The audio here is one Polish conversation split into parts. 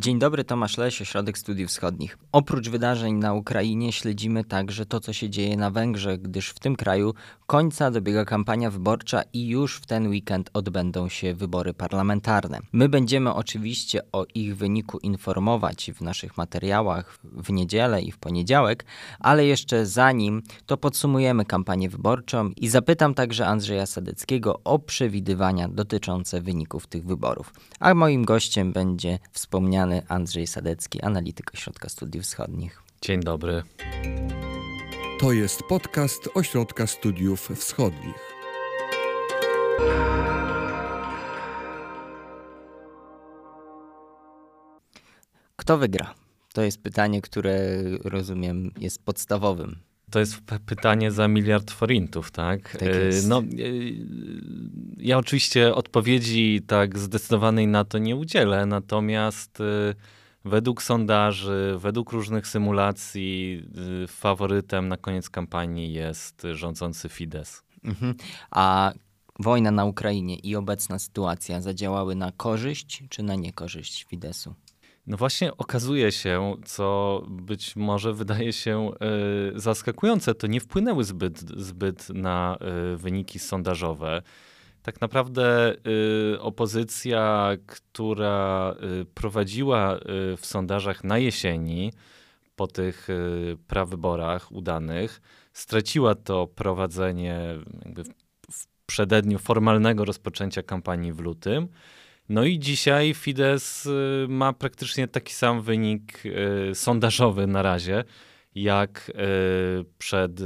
Dzień dobry, Tomasz Leś, Ośrodek Studiów Wschodnich. Oprócz wydarzeń na Ukrainie śledzimy także to, co się dzieje na Węgrzech, gdyż w tym kraju końca dobiega kampania wyborcza i już w ten weekend odbędą się wybory parlamentarne. My będziemy oczywiście o ich wyniku informować w naszych materiałach w niedzielę i w poniedziałek, ale jeszcze zanim to podsumujemy kampanię wyborczą i zapytam także Andrzeja Sadeckiego o przewidywania dotyczące wyników tych wyborów. A moim gościem będzie wspomniany Andrzej Sadecki, analityk Ośrodka Studiów Wschodnich. Dzień dobry. To jest podcast Ośrodka Studiów Wschodnich. Kto wygra? To jest pytanie, które rozumiem jest podstawowym. To jest pytanie za miliard forintów, tak? tak jest. No, ja oczywiście odpowiedzi tak zdecydowanej na to nie udzielę, natomiast według sondaży, według różnych symulacji, faworytem na koniec kampanii jest rządzący Fidesz. Mhm. A wojna na Ukrainie i obecna sytuacja zadziałały na korzyść czy na niekorzyść Fideszu? No właśnie okazuje się, co być może wydaje się y, zaskakujące, to nie wpłynęły zbyt, zbyt na y, wyniki sondażowe. Tak naprawdę y, opozycja, która prowadziła w sondażach na jesieni, po tych prawyborach udanych, straciła to prowadzenie w przededniu formalnego rozpoczęcia kampanii w lutym. No i dzisiaj Fidesz y, ma praktycznie taki sam wynik y, sondażowy na razie, jak y, przed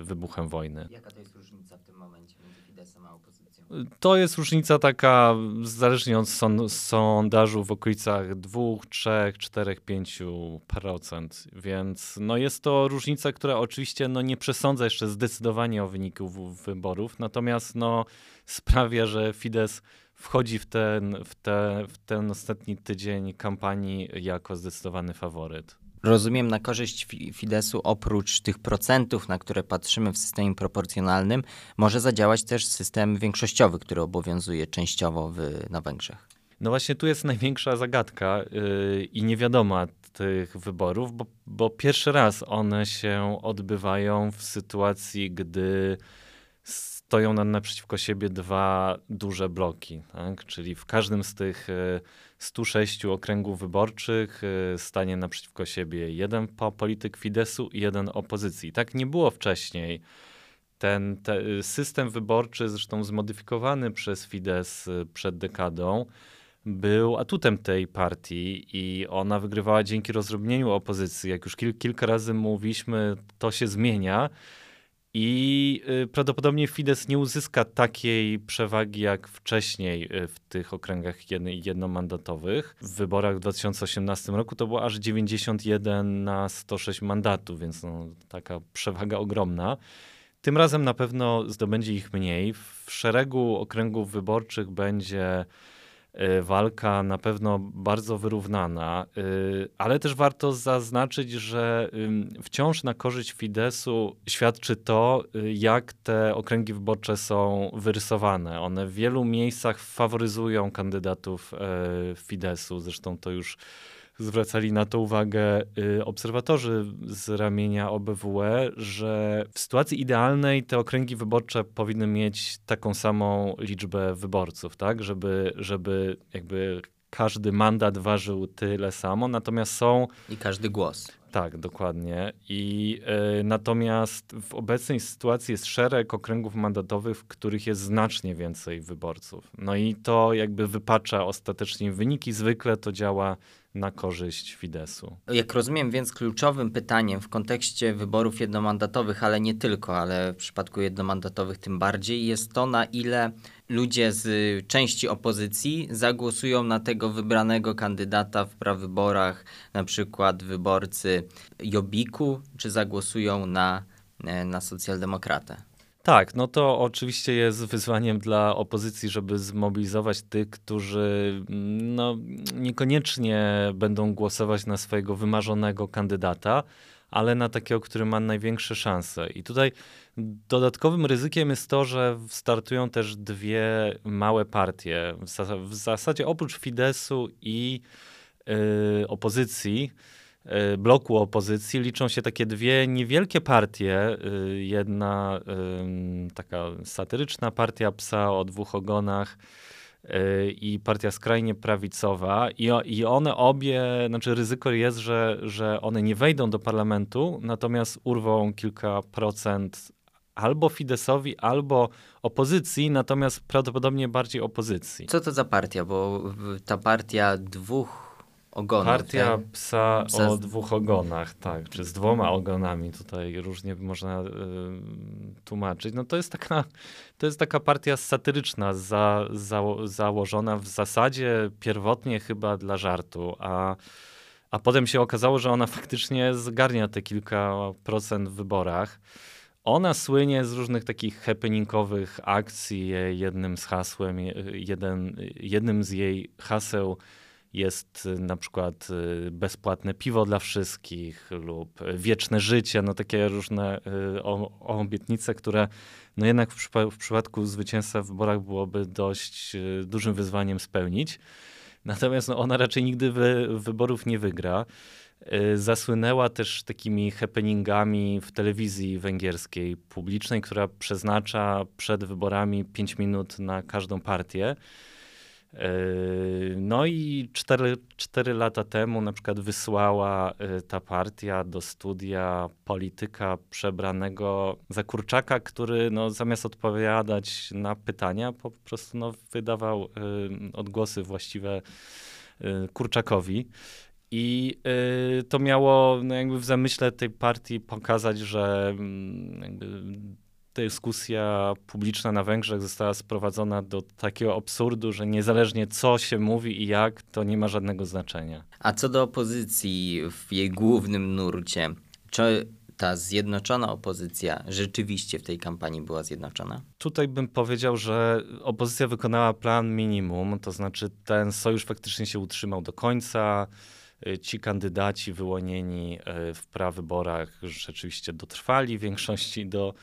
wybuchem wojny. Jaka to jest różnica w tym momencie między Fideszem a opozycją? To jest różnica taka, zależnie od son sondażu, w okolicach 2, 3, 4, 5%. Więc no jest to różnica, która oczywiście no nie przesądza jeszcze zdecydowanie o wyniku wyborów, natomiast no sprawia, że Fidesz wchodzi w ten, w, te, w ten ostatni tydzień kampanii jako zdecydowany faworyt. Rozumiem na korzyść Fideszu oprócz tych procentów, na które patrzymy w systemie proporcjonalnym, może zadziałać też system większościowy, który obowiązuje częściowo w, na Węgrzech. No właśnie tu jest największa zagadka yy, i niewiadoma tych wyborów, bo, bo pierwszy raz one się odbywają w sytuacji, gdy stoją nam naprzeciwko siebie dwa duże bloki, tak? czyli w każdym z tych 106 e, okręgów wyborczych e, stanie naprzeciwko siebie jeden polityk Fideszu i jeden opozycji. Tak nie było wcześniej. Ten te, system wyborczy, zresztą zmodyfikowany przez Fidesz e, przed dekadą, był atutem tej partii i ona wygrywała dzięki rozrobnieniu opozycji. Jak już kil, kilka razy mówiliśmy, to się zmienia. I y, prawdopodobnie Fidesz nie uzyska takiej przewagi jak wcześniej y, w tych okręgach jednomandatowych. W wyborach w 2018 roku to było aż 91 na 106 mandatów, więc no, taka przewaga ogromna. Tym razem na pewno zdobędzie ich mniej. W szeregu okręgów wyborczych będzie walka na pewno bardzo wyrównana, y, ale też warto zaznaczyć, że wciąż na korzyść Fideszu świadczy to, y, jak te okręgi wyborcze są wyrysowane. One w wielu miejscach faworyzują kandydatów Fideszu, zresztą to już zwracali na to uwagę y, obserwatorzy z ramienia OBWE, że w sytuacji idealnej te okręgi wyborcze powinny mieć taką samą liczbę wyborców, tak, żeby, żeby jakby każdy mandat ważył tyle samo, natomiast są... I każdy głos. Tak, dokładnie. I y, natomiast w obecnej sytuacji jest szereg okręgów mandatowych, w których jest znacznie więcej wyborców. No i to jakby wypacza ostatecznie wyniki. Zwykle to działa na korzyść Fideszu. Jak rozumiem, więc kluczowym pytaniem w kontekście wyborów jednomandatowych, ale nie tylko, ale w przypadku jednomandatowych tym bardziej, jest to, na ile ludzie z części opozycji zagłosują na tego wybranego kandydata w prawyborach, na przykład wyborcy Jobiku, czy zagłosują na, e, na socjaldemokratę. Tak, no to oczywiście jest wyzwaniem dla opozycji, żeby zmobilizować tych, którzy mm, no, niekoniecznie będą głosować na swojego wymarzonego kandydata, ale na takiego, który ma największe szanse. I tutaj dodatkowym ryzykiem jest to, że startują też dwie małe partie. W zasadzie oprócz Fideszu i y, opozycji, bloku opozycji liczą się takie dwie niewielkie partie. Y, jedna taka satyryczna partia psa o dwóch ogonach i partia skrajnie prawicowa i, i one obie, znaczy ryzyko jest, że, że one nie wejdą do parlamentu, natomiast urwą kilka procent albo Fidesowi, albo opozycji, natomiast prawdopodobnie bardziej opozycji. Co to za partia? Bo ta partia dwóch ogonów. Partia tak? psa, psa o dwóch ogonach, tak, czy z dwoma ogonami, tutaj różnie można y, tłumaczyć. No to jest taka, to jest taka partia satyryczna, za, za, założona w zasadzie pierwotnie chyba dla żartu, a a potem się okazało, że ona faktycznie zgarnia te kilka procent w wyborach. Ona słynie z różnych takich happeningowych akcji. Jednym z hasłem, jeden, jednym z jej haseł jest na przykład y, bezpłatne piwo dla wszystkich lub wieczne życie, no takie różne y, obietnice, które no jednak w, w przypadku zwycięstwa w wyborach byłoby dość y, dużym wyzwaniem spełnić. Natomiast no, ona raczej nigdy wy, wyborów nie wygra. Y, zasłynęła też takimi happeningami w telewizji węgierskiej publicznej, która przeznacza przed wyborami 5 minut na każdą partię. Y, no i 4, 4 lata temu na przykład wysłała y, ta partia do studia polityka przebranego za kurczaka, który no, zamiast odpowiadać na pytania po prostu no, wydawał odgłosy właściwe kurczakowi. I to miało no jakby w zamyśle tej partii pokazać, że y, dyskusja publiczna na Węgrzech została sprowadzona do takiego absurdu, że niezależnie co się mówi i jak, to nie ma żadnego znaczenia. A co do opozycji w jej głównym nurcie, czy ta zjednoczona opozycja rzeczywiście w tej kampanii była zjednoczona? Tutaj bym powiedział, że opozycja wykonała plan minimum, to znaczy ten sojusz faktycznie się utrzymał do końca. Ci kandydaci wyłonieni y, w prawyborach rzeczywiście dotrwali w większości do,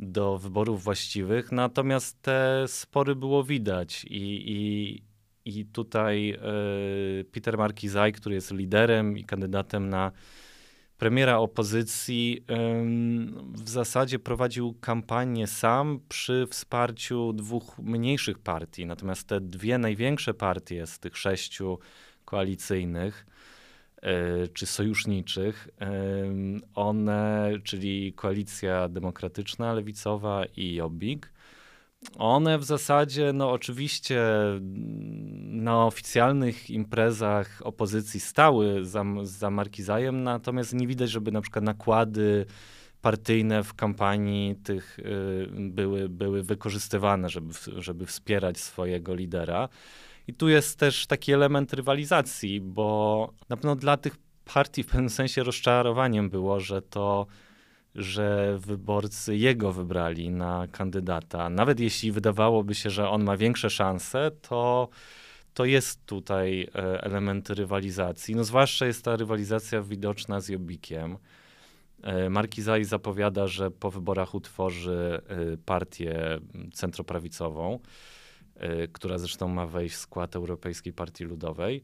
do wyborów właściwych, natomiast te spory było widać i, i, i tutaj y, Peter Markizaj, który jest liderem i kandydatem na premiera opozycji, w zasadzie prowadził kampanię sam przy wsparciu dwóch mniejszych partii. Natomiast te dwie największe partie z tych sześciu koalicyjnych, czy sojuszniczych. One, czyli Koalicja Demokratyczna, Lewicowa i Jobbik, one w zasadzie, no oczywiście na oficjalnych imprezach opozycji stały za, za Markizajem, natomiast nie widać, żeby na przykład nakłady partyjne w kampanii tych y, były, były wykorzystywane, żeby, żeby wspierać swojego lidera. I tu jest też taki element rywalizacji, bo na pewno dla tych partii w pewnym sensie rozczarowaniem było, że to że wyborcy jego wybrali na kandydata. Nawet jeśli wydawałoby się, że on ma większe szanse, to, to jest tutaj e, element rywalizacji. No zwłaszcza jest ta rywalizacja widoczna z Jobbikiem. E, Markizaj zapowiada, że po wyborach utworzy e, partię centroprawicową. Y, która zresztą ma wejść w skład Europejskiej Partii Ludowej.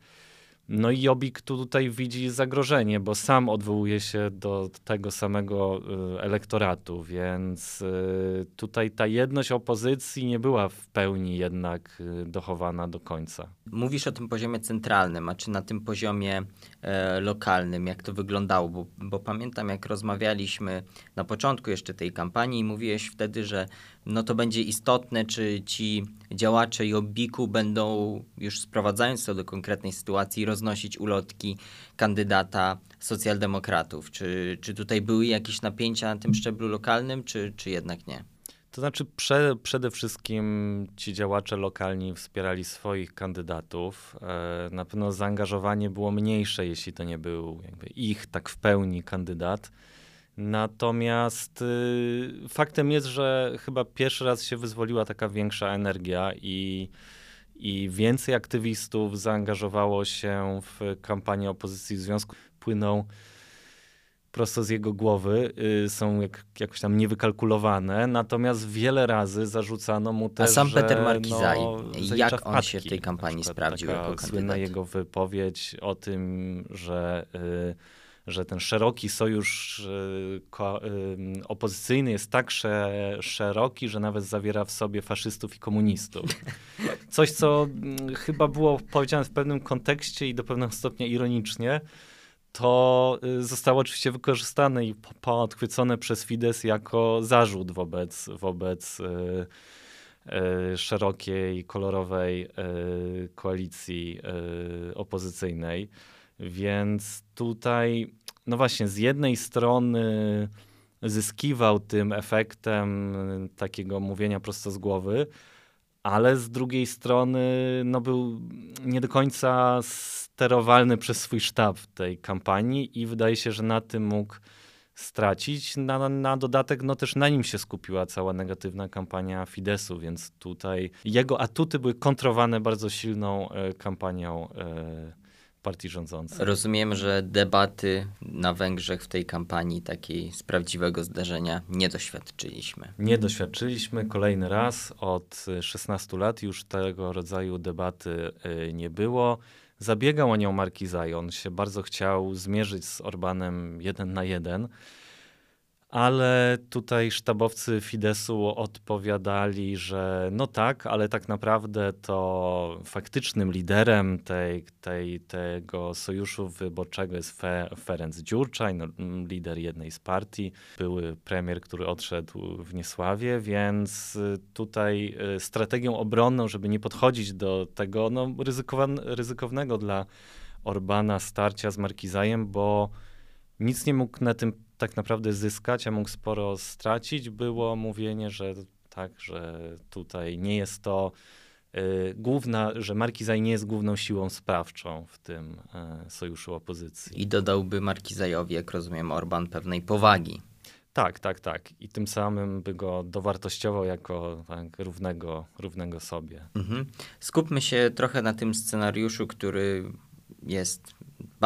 No i Jobbik tutaj widzi zagrożenie, bo sam odwołuje się do tego samego y, elektoratu, więc y, tutaj ta jedność opozycji nie była w pełni jednak dochowana do końca. Mówisz o tym poziomie centralnym, a czy na tym poziomie e, lokalnym, jak to wyglądało? Bo, bo pamiętam, jak rozmawialiśmy na początku jeszcze tej kampanii i mówiłeś wtedy, że no to będzie istotne, czy ci działacze Jobbiku będą, już sprowadzając to do konkretnej sytuacji, roznosić ulotki kandydata socjaldemokratów. Czy, czy tutaj były jakieś napięcia na tym szczeblu lokalnym, czy, czy jednak nie? To znaczy, prze, przede wszystkim ci działacze lokalni wspierali swoich kandydatów. E, na pewno zaangażowanie było mniejsze, jeśli to nie był ich tak w pełni kandydat. Natomiast y, faktem jest, że chyba pierwszy raz się wyzwoliła taka większa energia i, i więcej aktywistów zaangażowało się w kampanię opozycji w związku płyną prosto z jego głowy, y, są jak, jakoś tam niewykalkulowane, natomiast wiele razy zarzucano mu też, A sam że, Peter Markizaj, no, jak on wpadki. się w tej kampanii sprawdził jako kandydat? Słynna jego wypowiedź o tym, że... Y, że ten szeroki sojusz y, y, opozycyjny jest tak sze, szeroki, że nawet zawiera w sobie faszystów i komunistów. Coś, co mm, chyba było powiedziane w pewnym kontekście i do pewnego stopnia ironicznie, to y, zostało oczywiście wykorzystane i po- podchwycone przez Fidesz jako zarzut wobec, wobec szerokiej, kolorowej koalicji opozycyjnej. Więc tutaj, no właśnie, z jednej strony zyskiwał tym efektem y, takiego mówienia prosto z głowy, ale z drugiej strony no, był nie do końca sterowalny przez swój sztab tej kampanii i wydaje się, że na tym mógł stracić. Na, na dodatek no, też na nim się skupiła cała negatywna kampania Fidesu, więc tutaj jego atuty były kontrowane bardzo silną e, kampanią e, partii rządzącej. Rozumiem, że debaty na Węgrzech w tej kampanii takiej z prawdziwego zdarzenia nie doświadczyliśmy. Nie doświadczyliśmy kolejny raz od y, 16 lat już tego rodzaju debaty y, nie było. Zabiegał o nią Markizaj, on się bardzo chciał zmierzyć z Orbanem jeden na jeden, ale tutaj sztabowcy Fidesu odpowiadali, że no tak, ale tak naprawdę to faktycznym liderem tej, tej, tego sojuszu wyborczego jest Fe, Ferenc Dziurczaj, no, lider jednej z partii, były premier, który odszedł w niesławie, więc y, tutaj y, strategią obronną, żeby nie podchodzić do tego no, ryzykownego dla Orbana starcia z Markizajem, bo nic nie mógł na tym tak naprawdę zyskać, a mógł sporo stracić, było mówienie, że tak, że tutaj nie jest to y, główna, że Markizaj nie jest główną siłą sprawczą w tym y, sojuszu opozycji. I dodałby Markizajowi, jak rozumiem, Orban pewnej powagi. Tak, tak, tak. I tym samym by go dowartościował jako tak, równego, równego sobie. Mhm. Skupmy się trochę na tym scenariuszu, który jest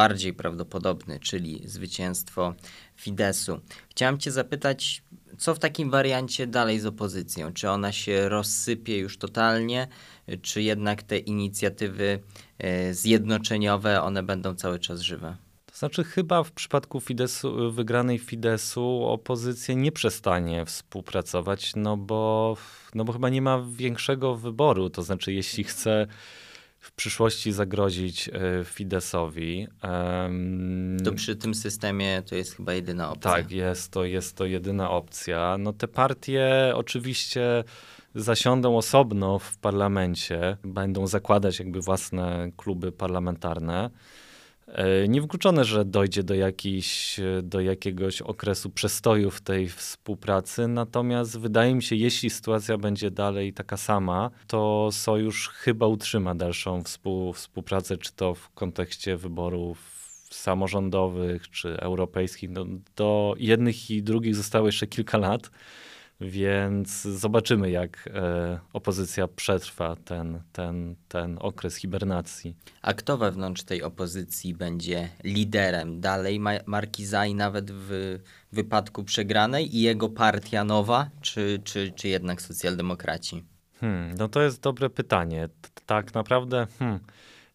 bardziej prawdopodobny, czyli zwycięstwo Fidesu. Chciałem Cię zapytać, co w takim wariancie dalej z opozycją? Czy ona się rozsypie już totalnie, czy jednak te inicjatywy e, zjednoczeniowe, one będą cały czas żywe? To znaczy, chyba w przypadku Fidesu, wygranej Fidesu opozycja nie przestanie współpracować, no bo, no bo chyba nie ma większego wyboru. To znaczy, jeśli chce w przyszłości zagrozić e, Fidesowi. To przy tym systemie to jest chyba jedyna opcja. tak, jest to, jest to jedyna opcja. No te partie oczywiście zasiądą osobno w parlamencie, będą zakładać jakby własne kluby parlamentarne. E, Niewykluczone, że dojdzie do, jakiś, do jakiegoś okresu przestoju w tej współpracy, natomiast wydaje mi się, jeśli sytuacja będzie dalej taka sama, to sojusz chyba utrzyma dalszą współ, współpracę, czy to w kontekście wyborów samorządowych czy europejskich. No, do jednych i drugich zostało jeszcze kilka lat, więc zobaczymy, jak e, opozycja przetrwa ten, ten, ten okres hibernacji. A kto wewnątrz tej opozycji będzie liderem? Dalej Ma- Markizaj nawet w wypadku przegranej i jego partia nowa, czy, czy, czy jednak socjaldemokraci? Hmm, no to jest dobre pytanie. T- Tak naprawdę hmm,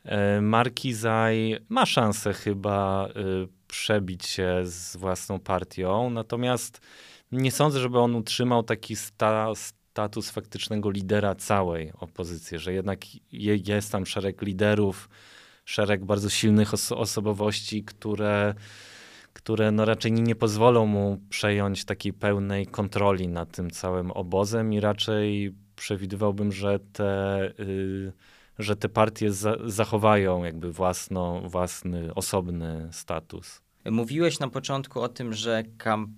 e, Markizaj ma szansę chyba y, przebić się z własną partią, natomiast nie sądzę, żeby on utrzymał taki sta, status faktycznego lidera całej opozycji, że jednak je, jest tam szereg liderów, szereg bardzo silnych oso- osobowości, które które no raczej nie, nie pozwolą mu przejąć takiej pełnej kontroli nad tym całym obozem i raczej przewidywałbym, że te, y, że te partie za, zachowają jakby własno, własny, osobny status. Mówiłeś na początku o tym, że,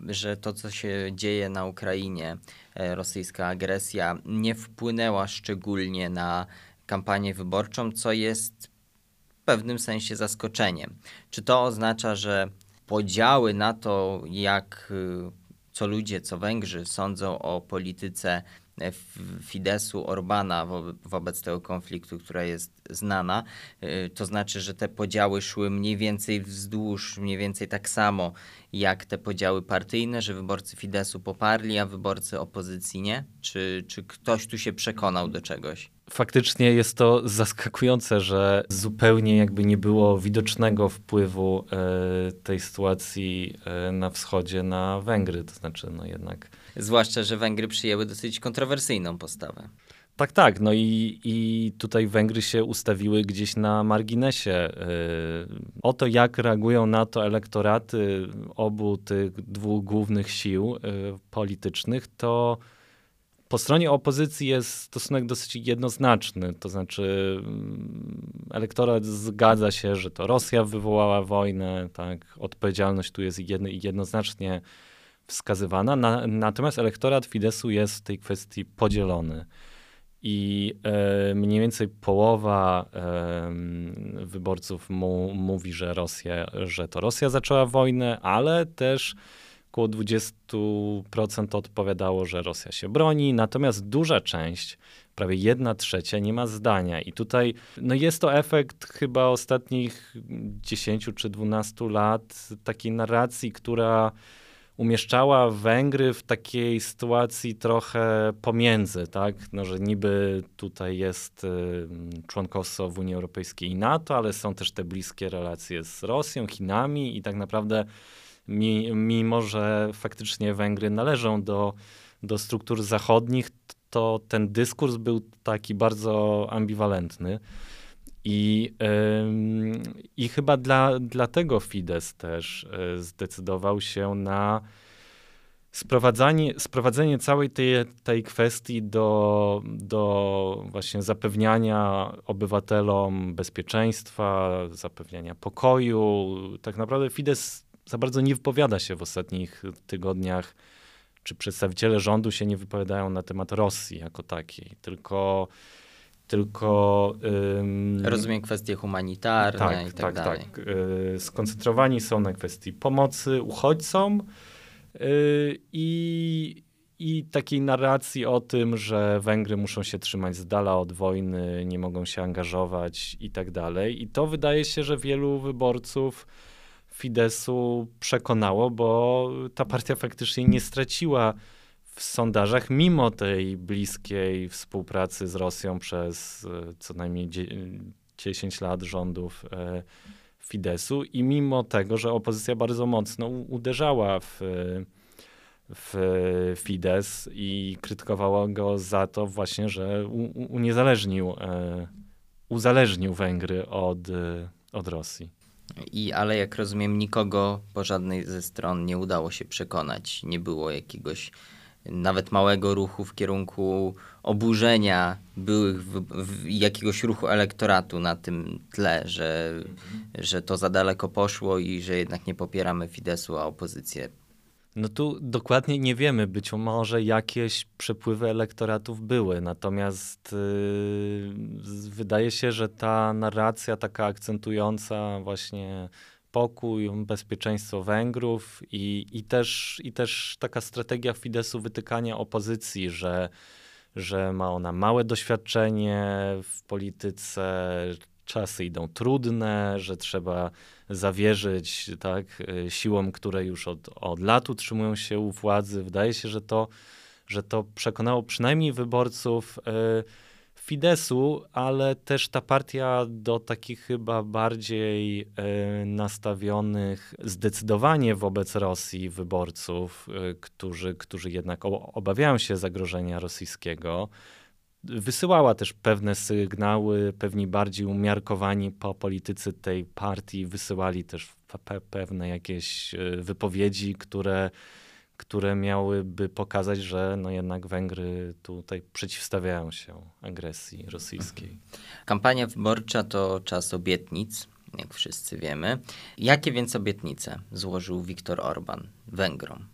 że to, co się dzieje na Ukrainie, e, rosyjska agresja, nie wpłynęła szczególnie na kampanię wyborczą, co jest w pewnym sensie zaskoczeniem. Czy to oznacza, że podziały na to, jak y, co ludzie, co Węgrzy sądzą o polityce Fidesu, Orbana wo wobec tego konfliktu, która jest znana. E, to znaczy, że te podziały szły mniej więcej wzdłuż, mniej więcej tak samo jak te podziały partyjne, że wyborcy Fidesu poparli, a wyborcy opozycji nie? Czy, czy ktoś tu się przekonał do czegoś? faktycznie jest to zaskakujące, że zupełnie jakby nie było widocznego wpływu e, tej sytuacji e, na wschodzie na Węgry. To znaczy, no jednak. Zwłaszcza, że Węgry przyjęły dosyć kontrowersyjną postawę. Tak, tak. No i, i tutaj Węgry się ustawiły gdzieś na marginesie. Yy, o to, jak reagują na to elektoraty obu tych dwóch głównych sił yy, politycznych, to po stronie opozycji jest stosunek dosyć jednoznaczny, to znaczy mm, elektorat zgadza się, że to Rosja wywołała wojnę, tak, odpowiedzialność tu jest jednoznacznie wskazywana, na, natomiast elektorat Fidesu jest w tej kwestii podzielony. I e, mniej więcej połowa e, wyborców mu, mówi, że, Rosja, że to Rosja zaczęła wojnę, ale też około 20% odpowiadało, że Rosja się broni, natomiast duża część, prawie jedna trzecia, nie ma zdania. I tutaj no jest to efekt chyba ostatnich 10 czy 12 lat takiej narracji, która umieszczała Węgry w takiej sytuacji trochę pomiędzy, tak? No, że niby tutaj jest y, członkostwo w Unii Europejskiej i NATO, ale są też te bliskie relacje z Rosją, Chinami i tak naprawdę mimo że faktycznie Węgry należą do, do struktur zachodnich, to ten dyskurs był taki bardzo ambiwalentny. I, i chyba dla, dlatego Fidesz też yy, zdecydował się na sprowadzanie, sprowadzenie całej tej, tej kwestii do, do właśnie zapewniania obywatelom bezpieczeństwa, zapewniania pokoju. Tak naprawdę Fidesz za bardzo nie wypowiada się w ostatnich tygodniach, czy przedstawiciele rządu się nie wypowiadają na temat Rosji jako takiej, tylko tylko... Ym, Rozumiem kwestie humanitarne tak, i tak, tak dalej. Tak, y, skoncentrowani są na kwestii pomocy uchodźcom y, i, i takiej narracji o tym, że Węgry muszą się trzymać z dala od wojny, nie mogą się angażować i tak dalej. I to wydaje się, że wielu wyborców Fidesu przekonało, bo ta partia faktycznie nie straciła w sondażach, mimo tej bliskiej współpracy z Rosją przez e, co najmniej 10 lat rządów e, Fidesu i mimo tego, że opozycja bardzo mocno uderzała w, w Fidesz i krytykowała go za to właśnie, że uniezależnił, e, uzależnił Węgry od, od Rosji. I, ale jak rozumiem, nikogo po żadnej ze stron nie udało się przekonać. Nie było jakiegoś nawet małego ruchu w kierunku oburzenia byłych, w, w, jakiegoś ruchu elektoratu na tym tle, że, że to za daleko poszło i że jednak nie popieramy Fidesu, a opozycję. No tu dokładnie nie wiemy. Być może jakieś przepływy elektoratów były, natomiast yy, wydaje się, że ta narracja taka akcentująca właśnie pokój, bezpieczeństwo Węgrów i, i, też, i też taka strategia Fidesu wytykania opozycji, że, że ma ona małe doświadczenie w polityce, czasy idą trudne, że trzeba zawierzyć tak, siłom, które już od, od lat utrzymują się u władzy. Wydaje się, że to, że to przekonało przynajmniej wyborców e, Fidesu, ale też ta partia do takich chyba bardziej e, nastawionych zdecydowanie wobec Rosji wyborców, którzy, którzy jednak obawiają się zagrożenia rosyjskiego. Wysyłała też pewne sygnały, pewni bardziej umiarkowani po politycy tej partii wysyłali też pe pewne jakieś e, wypowiedzi, które, które miałyby pokazać, że no jednak Węgry tutaj przeciwstawiają się agresji rosyjskiej. Kampania wyborcza to czas obietnic, jak wszyscy wiemy. Jakie więc obietnice złożył Viktor Orban Węgrom?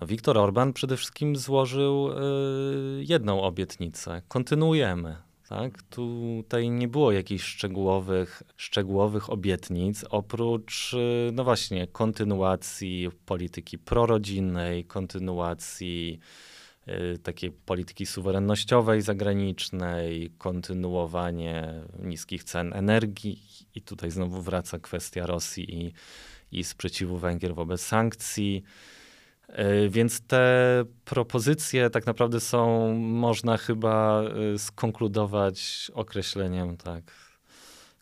No, Viktor Orban przede wszystkim złożył y, jedną obietnicę. Kontynuujemy. Tak? Tutaj nie było jakichś szczegółowych, szczegółowych obietnic, oprócz y, no właśnie kontynuacji polityki prorodzinnej, kontynuacji y, takiej polityki suwerennościowej zagranicznej, kontynuowanie niskich cen energii i tutaj znowu wraca kwestia Rosji i, i sprzeciwu Węgier wobec sankcji. Y, więc te propozycje tak naprawdę są, można chyba y, skonkludować określeniem tak,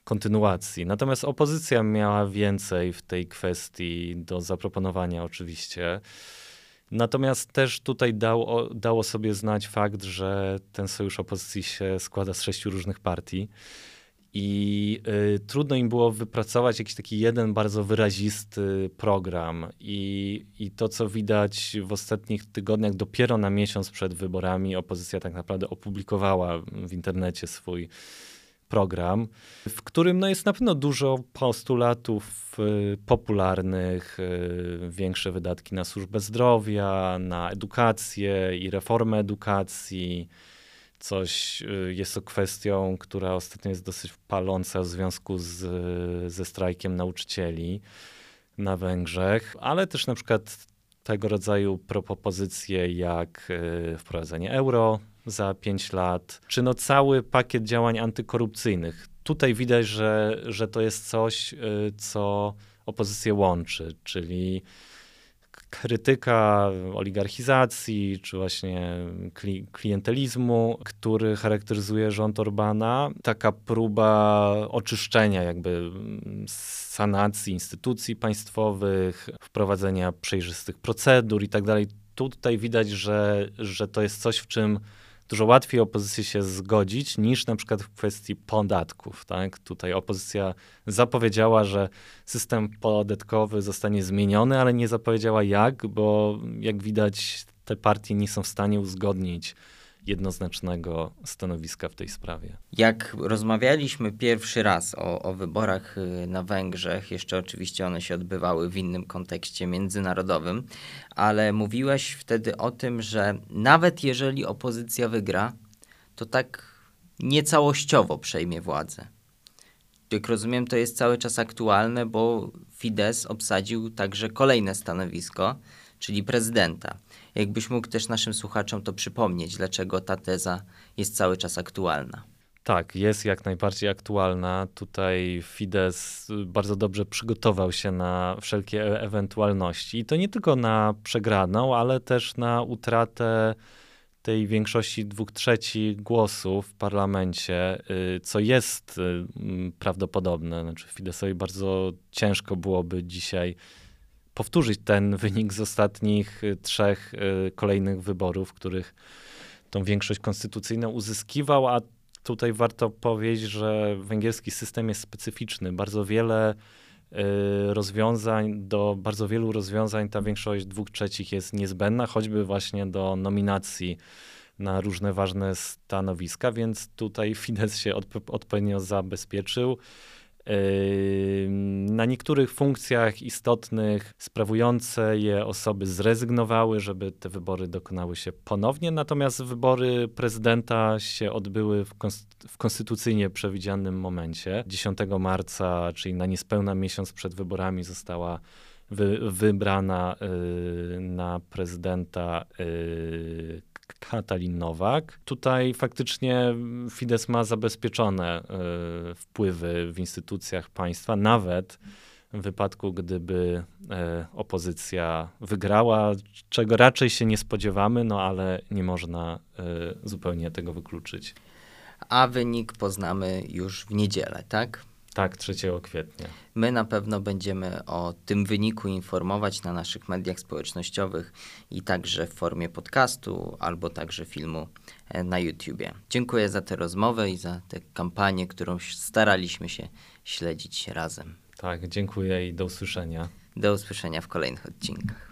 kontynuacji. Natomiast opozycja miała więcej w tej kwestii do zaproponowania oczywiście. Natomiast też tutaj dał, dało sobie znać fakt, że ten sojusz opozycji się składa z sześciu różnych partii. I y, trudno im było wypracować jakiś taki jeden bardzo wyrazisty program. I, I to, co widać w ostatnich tygodniach, dopiero na miesiąc przed wyborami, opozycja tak naprawdę opublikowała w internecie swój program, w którym no, jest na pewno dużo postulatów y, popularnych, y, większe wydatki na służbę zdrowia, na edukację i reformę edukacji. Coś y, jest to kwestią, która ostatnio jest dosyć paląca w związku z, ze strajkiem nauczycieli na Węgrzech, ale też na przykład tego rodzaju propozycje jak wprowadzenie euro za 5 lat, czy no cały pakiet działań antykorupcyjnych. Tutaj widać, że, że to jest coś, y, co opozycję łączy, czyli krytyka oligarchizacji, czy właśnie kli klientelizmu, który charakteryzuje rząd Orbana, taka próba oczyszczenia jakby sanacji instytucji państwowych, wprowadzenia przejrzystych procedur i tak dalej. Tutaj widać, że, że to jest coś, w czym dużo łatwiej opozycji się zgodzić niż na przykład w kwestii podatków. Tak? Tutaj opozycja zapowiedziała, że system podatkowy zostanie zmieniony, ale nie zapowiedziała jak, bo jak widać te partie nie są w stanie uzgodnić jednoznacznego stanowiska w tej sprawie. Jak rozmawialiśmy pierwszy raz o, o, wyborach y, na Węgrzech, jeszcze oczywiście one się odbywały w innym kontekście międzynarodowym, ale mówiłeś wtedy o tym, że nawet jeżeli opozycja wygra, to tak niecałościowo przejmie władzę. Jak rozumiem, to jest cały czas aktualne, bo Fidesz obsadził także kolejne stanowisko, czyli prezydenta. Jakbyś mógł też naszym słuchaczom to przypomnieć, dlaczego ta teza jest cały czas aktualna. Tak, jest jak najbardziej aktualna. Tutaj Fidesz bardzo dobrze przygotował się na wszelkie e ewentualności. I to nie tylko na przegraną, ale też na utratę tej większości dwóch trzeci głosów w parlamencie, y, co jest y, prawdopodobne. Znaczy Fideszowi bardzo ciężko byłoby dzisiaj powtórzyć ten wynik z ostatnich y, trzech y, kolejnych wyborów, w których tą większość konstytucyjną uzyskiwał, a tutaj warto powiedzieć, że węgierski system jest specyficzny. Bardzo wiele y, rozwiązań, do bardzo wielu rozwiązań ta większość dwóch trzecich jest niezbędna, choćby właśnie do nominacji na różne ważne stanowiska, więc tutaj Fidesz się odpowiednio zabezpieczył. Na niektórych funkcjach istotnych sprawujące je osoby zrezygnowały, żeby te wybory dokonały się ponownie, natomiast wybory prezydenta się odbyły w, w konstytucyjnie przewidzianym momencie. 10 marca, czyli na niespełna miesiąc przed wyborami została wy, wybrana y, na prezydenta y, Katalin Nowak. Tutaj faktycznie Fidesz ma zabezpieczone y, wpływy w instytucjach państwa, nawet w wypadku, gdyby y, opozycja wygrała, czego raczej się nie spodziewamy, no ale nie można y, zupełnie tego wykluczyć. A wynik poznamy już w niedzielę, tak? Tak, 3 kwietnia. My na pewno będziemy o tym wyniku informować na naszych mediach społecznościowych i także w formie podcastu albo także filmu e, na YouTubie. Dziękuję za tę rozmowę i za tę kampanię, którą staraliśmy się śledzić razem. Tak, dziękuję i do usłyszenia. Do usłyszenia w kolejnych odcinkach.